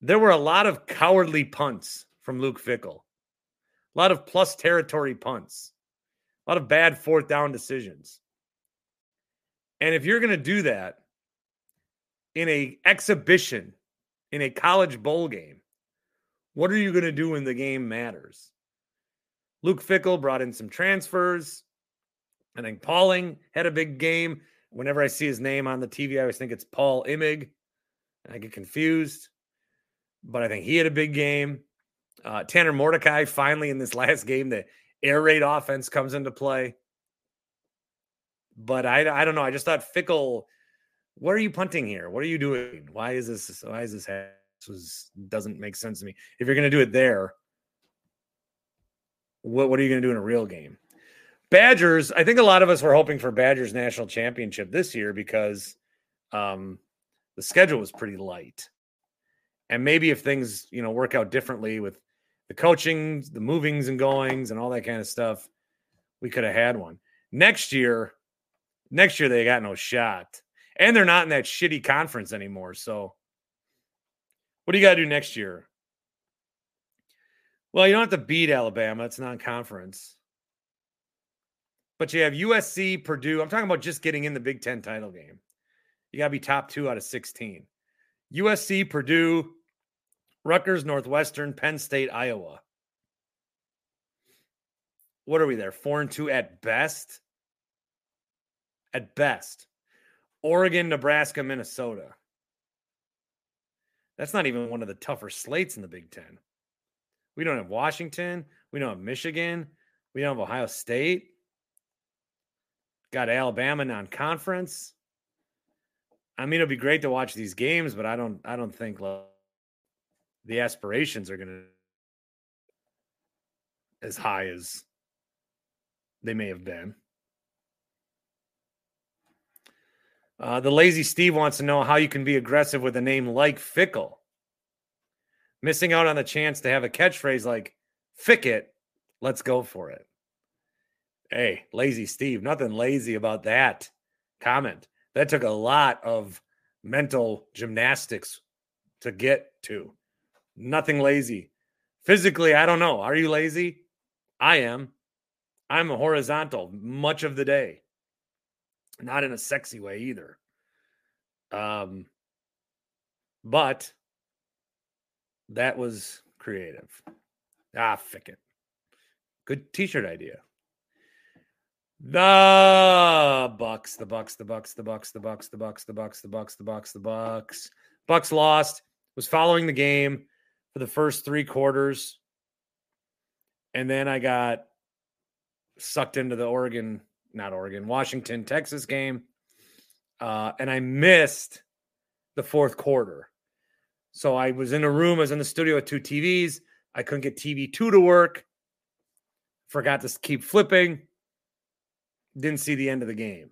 there were a lot of cowardly punts from Luke Fickell, a lot of plus territory punts, a lot of bad fourth down decisions. And if you're going to do that in a exhibition in a college bowl game, what are you going to do when the game matters? Luke Fickell brought in some transfers. I think Pauling had a big game. Whenever I see his name on the TV, I always think it's Paul Imig. And I get confused. But I think he had a big game. Uh, Tanner Mordecai finally in this <laughs> last game, the air raid offense comes into play. But I, I don't know. I just thought Fickell, What are you punting here? What are you doing? Why is this? Why is this? This was doesn't make sense to me. If you're to do it there, what what are you to do in a real game? Badgers. I think a lot of us were hoping for Badgers national championship this year because um, the schedule was pretty light, and maybe if things you know work out differently with the coaching, the movings and goings, and all that kind of stuff, we could have had one next year. Next year they got no shot. And they're not in that shitty conference anymore. So what do you got to do next year? Well, you don't have to beat Alabama. It's non-conference. But you have USC, Purdue. I'm talking about just getting in the Big 10 title game. You got to be top 2 out of 16. USC, Purdue, Rutgers, Northwestern, Penn State, Iowa. What are we there? 4 and 2 at best at best. Oregon, Nebraska, Minnesota. That's not even one of the tougher slates in the Big Ten. We don't have Washington. We don't have Michigan. We don't have Ohio State. Got Alabama non-conference. I mean, it'll be great to watch these games, but I don't. I don't think the aspirations are going to as high as they may have been. Uh, the lazy Steve wants to know how you can be aggressive with a name like Fickell. Missing out on the chance to have a catchphrase like Fickett, let's go for it. Hey, lazy Steve, nothing lazy about that comment. That took a lot of mental gymnastics to get to. Nothing lazy. Physically, I don't know. Are you lazy? I am. I'm horizontal much of the day not in a sexy way either. Um, but that was creative. Ah, fick it. Good t-shirt idea. The Bucks, the Bucks, the Bucks, the Bucks, the Bucks, the Bucks, the Bucks, the Bucks, the Bucks, the Bucks. Bucks lost. Was following the game for the first three quarters, and then I got sucked into the Oregon not Oregon, Washington, Texas game. Uh, and I missed the fourth quarter. So I was in a room, I was in the studio with two TVs. I couldn't get TV two to work. Forgot to keep flipping. Didn't see the end of the game.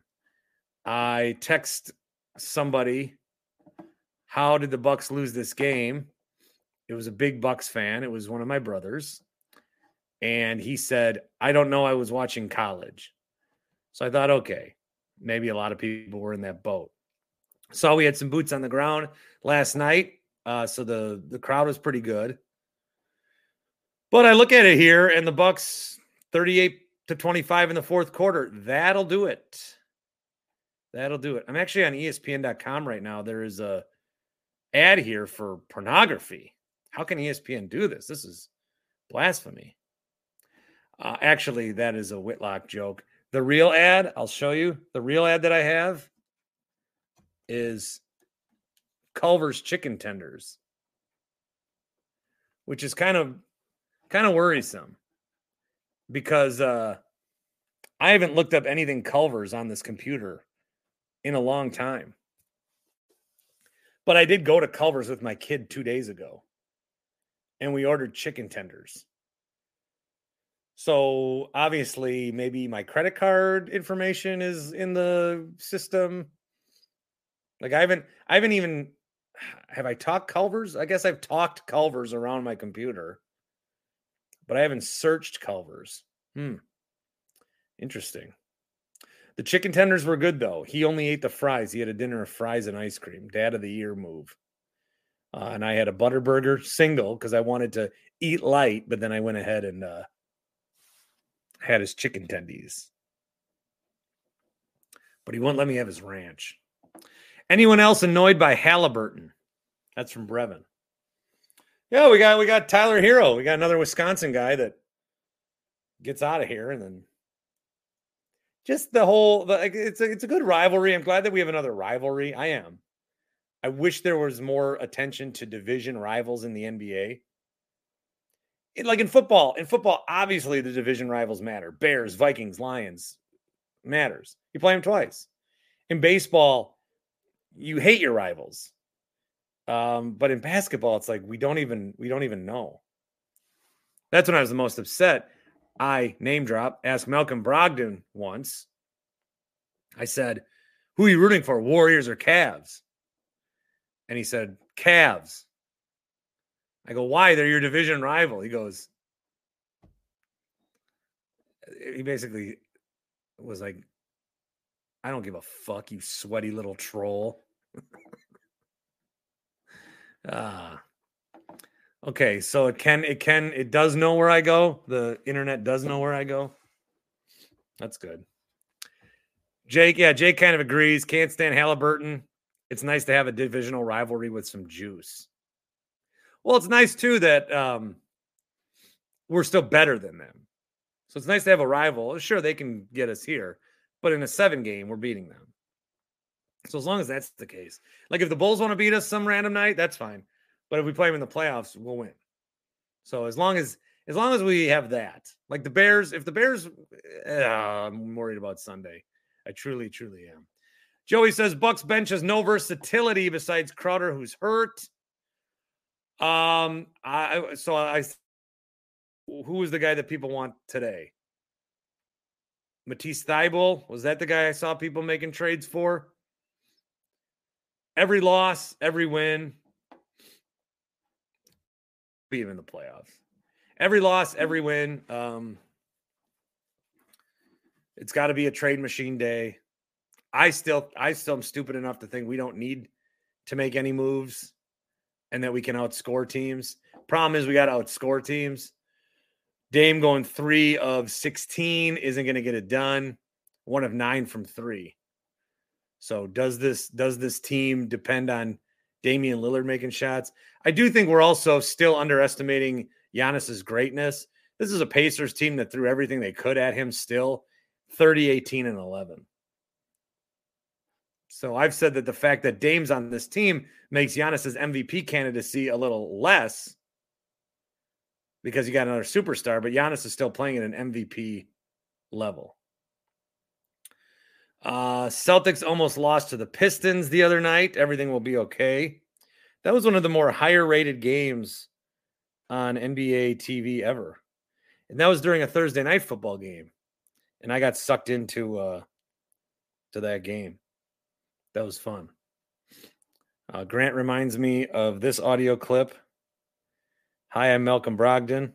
I text somebody, how did the Bucks lose this game? It was a big Bucks fan. It was one of my brothers. And he said, I don't know. I was watching college. So I thought, okay, maybe a lot of people were in that boat. Saw we had some boots on the ground last night. Uh, so the the crowd was pretty good. But I look at it here, and the Bucks 38 to 25 in the fourth quarter. That'll do it. That'll do it. I'm actually on ESPN.com right now. There is a ad here for pornography. How can ESPN do this? This is blasphemy. Uh, actually, that is a Whitlock joke. The real ad, I'll show you. The real ad that I have is Culver's chicken tenders, which is kind of kind of worrisome because uh, I haven't looked up anything Culver's on this computer in a long time. But I did go to Culver's with my kid two days ago and we ordered chicken tenders. So obviously, maybe my credit card information is in the system. Like I haven't, I haven't even <sighs> have I talked Culver's? I guess I've talked Culver's around my computer, but I haven't searched Culver's. Hmm. Interesting. The chicken tenders were good though. He only ate the fries. He had a dinner of fries and ice cream. Dad of the year move. Uh, and I had a Butterburger single because I wanted to eat light, but then I went ahead and uh, had his chicken tendies. But he wouldn't let me have his ranch. Anyone else annoyed by Halliburton? That's from Brevin. Yeah, we got we got Tyler Herro. We got another Wisconsin guy that gets out of here, and then just the whole. The, it's a it's a good rivalry. I'm glad that we have another rivalry. I am. I wish there was more attention to division rivals in the NBA. Like in football, in football, obviously the division rivals matter. Bears, Vikings, Lions matters. You play them twice. In baseball, you hate your rivals. Um, but in basketball, it's like we don't even we don't even know. That's when I was the most upset. I name drop asked Malcolm Brogdon once. I said, "Who are you rooting for, Warriors or Cavs?" And he said, Cavs. I go, why? They're your division rival. He goes, he basically was like, I don't give a fuck, you sweaty little troll. <laughs> ah. Okay, so it can it can it does know where I go. The internet does know where I go. That's good. Jake, yeah, Jake kind of agrees. Can't stand Halliburton it's nice to have a divisional rivalry with some juice. Well, it's nice too that um, we're still better than them. So it's nice to have a rival. Sure, they can get us here, but in a seven game, we're beating them. So as long as that's the case, like if the Bulls want to beat us some random night, that's fine. But if we play them in the playoffs, we'll win. So as long as as long as we have that, like the Bears, if the Bears, uh, I'm worried about Sunday. I truly, truly am. Joey says Bucks bench has no versatility besides Crowder, who's hurt. Um, I so I who was the guy that people want today? Matisse Thybulle was that the guy I saw people making trades for? Every loss, every win, him in the playoffs. Every loss, every win. Um, it's got to be a trade machine day. I still I still am stupid enough to think we don't need to make any moves and that we can outscore teams. Problem is we got to outscore teams. Dame going 3 of 16 isn't going to get it done. 1 of 9 from 3. So does this does this team depend on Damian Lillard making shots? I do think we're also still underestimating Giannis's greatness. This is a Pacers team that threw everything they could at him still 30 18 and 11. So I've said that the fact that Dame's on this team makes Giannis's MVP candidacy a little less because you got another superstar, but Giannis is still playing at an MVP level. Uh, Celtics almost lost to the Pistons the other night. Everything will be okay. That was one of the more higher rated games on NBA TV ever. And that was during a Thursday night football game. And I got sucked into uh to that game. That was fun. Uh, Grant reminds me of this audio clip. Hi, I'm Malcolm Brogdon,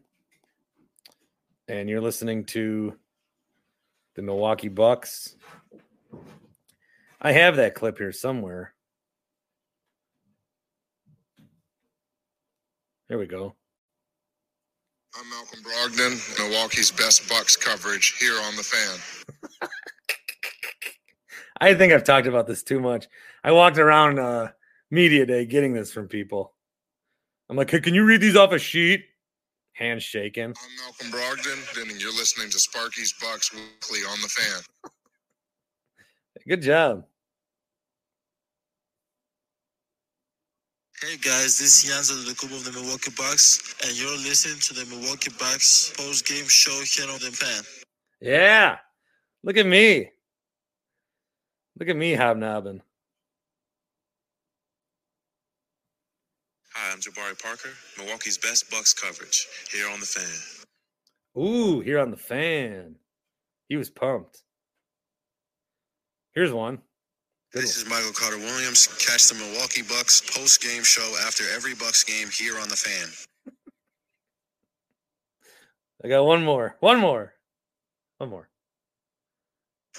and you're listening to the Milwaukee Bucks. I have that clip here somewhere. There we go. I'm Malcolm Brogdon, Milwaukee's best Bucks coverage here on the fan. <laughs> I think I've talked about this too much. I walked around uh, media day getting this from people. I'm like, hey, can you read these off a sheet? Hands shaking. I'm Malcolm Brogdon, and you're listening to Sparky's Bucks Weekly on the fan. Good job. Hey guys, this is Giannis Antetokounmpo of the Milwaukee Bucks, and you're listening to the Milwaukee Bucks post-game show here on the fan. Yeah. Look at me. Look at me hobnobbing. Hi, I'm Jabari Parker, Milwaukee's best Bucks coverage here on the fan. Ooh, here on the fan. He was pumped. Here's one. Good this one. is Michael Carter Williams. Catch the Milwaukee Bucks post-game show after every Bucks game here on the fan. <laughs> I got one more. One more. One more.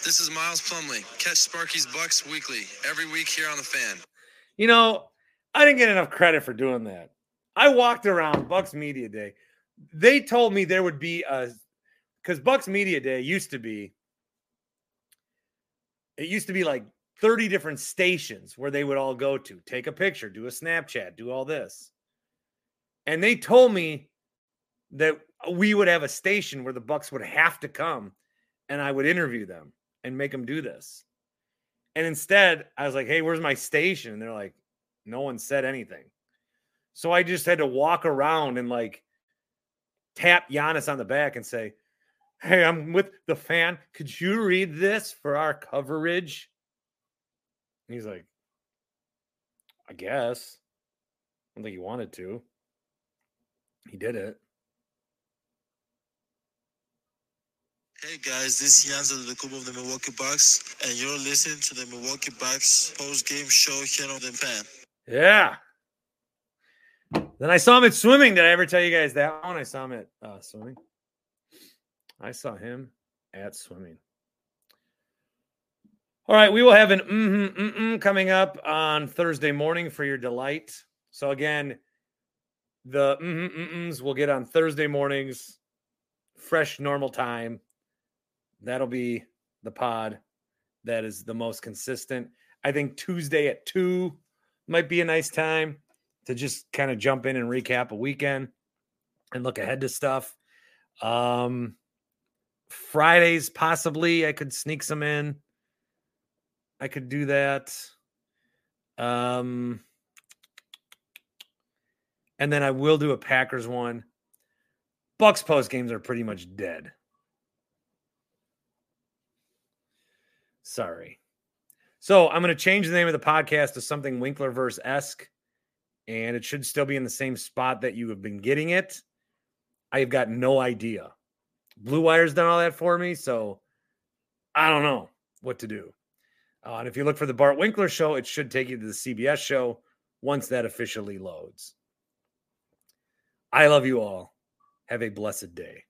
This is Miles Plumlee. Catch Sparky's Bucks weekly every week here on the fan. You know, I didn't get enough credit for doing that. I walked around Bucks Media Day. They told me there would be a because Bucks Media Day used to be it used to be like 30 different stations where they would all go to, take a picture, do a Snapchat, do all this. And they told me that we would have a station where the Bucks would have to come and I would interview them and make them do this. And instead, I was like, "Hey, where's my station?" And they're like, "No one said anything." So I just had to walk around and like tap Giannis on the back and say, Hey, I'm with the fan. Could you read this for our coverage? And he's like, I guess. I don't think he wanted to. He did it. Hey guys, this is Giannis Antetokounmpo of the Milwaukee Bucks, and you're listening to the Milwaukee Bucks post-game show here on the fan. Yeah. Then I saw him at swimming. Did I ever tell you guys that one? I saw him at uh, swimming. I saw him at swimming. All right, we will have an mm-hmm, mm-mm coming up on Thursday morning for your delight. So again, the mm-hmm, mm-ms will get on Thursday mornings, fresh normal time. That'll be the pod that is the most consistent. I think Tuesday at two might be a nice time to just kind of jump in and recap a weekend and look ahead to stuff. Um, Fridays, possibly, I could sneak some in. I could do that. Um, and then I will do a Packers one. Bucks post games are pretty much dead. Sorry. So I'm going to change the name of the podcast to something Winklerverse esque, and it should still be in the same spot that you have been getting it. I have got no idea. Blue Wire's done all that for me, so I don't know what to do. Uh, and if you look for the Bart Winkler show, it should take you to the CBS show once that officially loads. I love you all. Have a blessed day.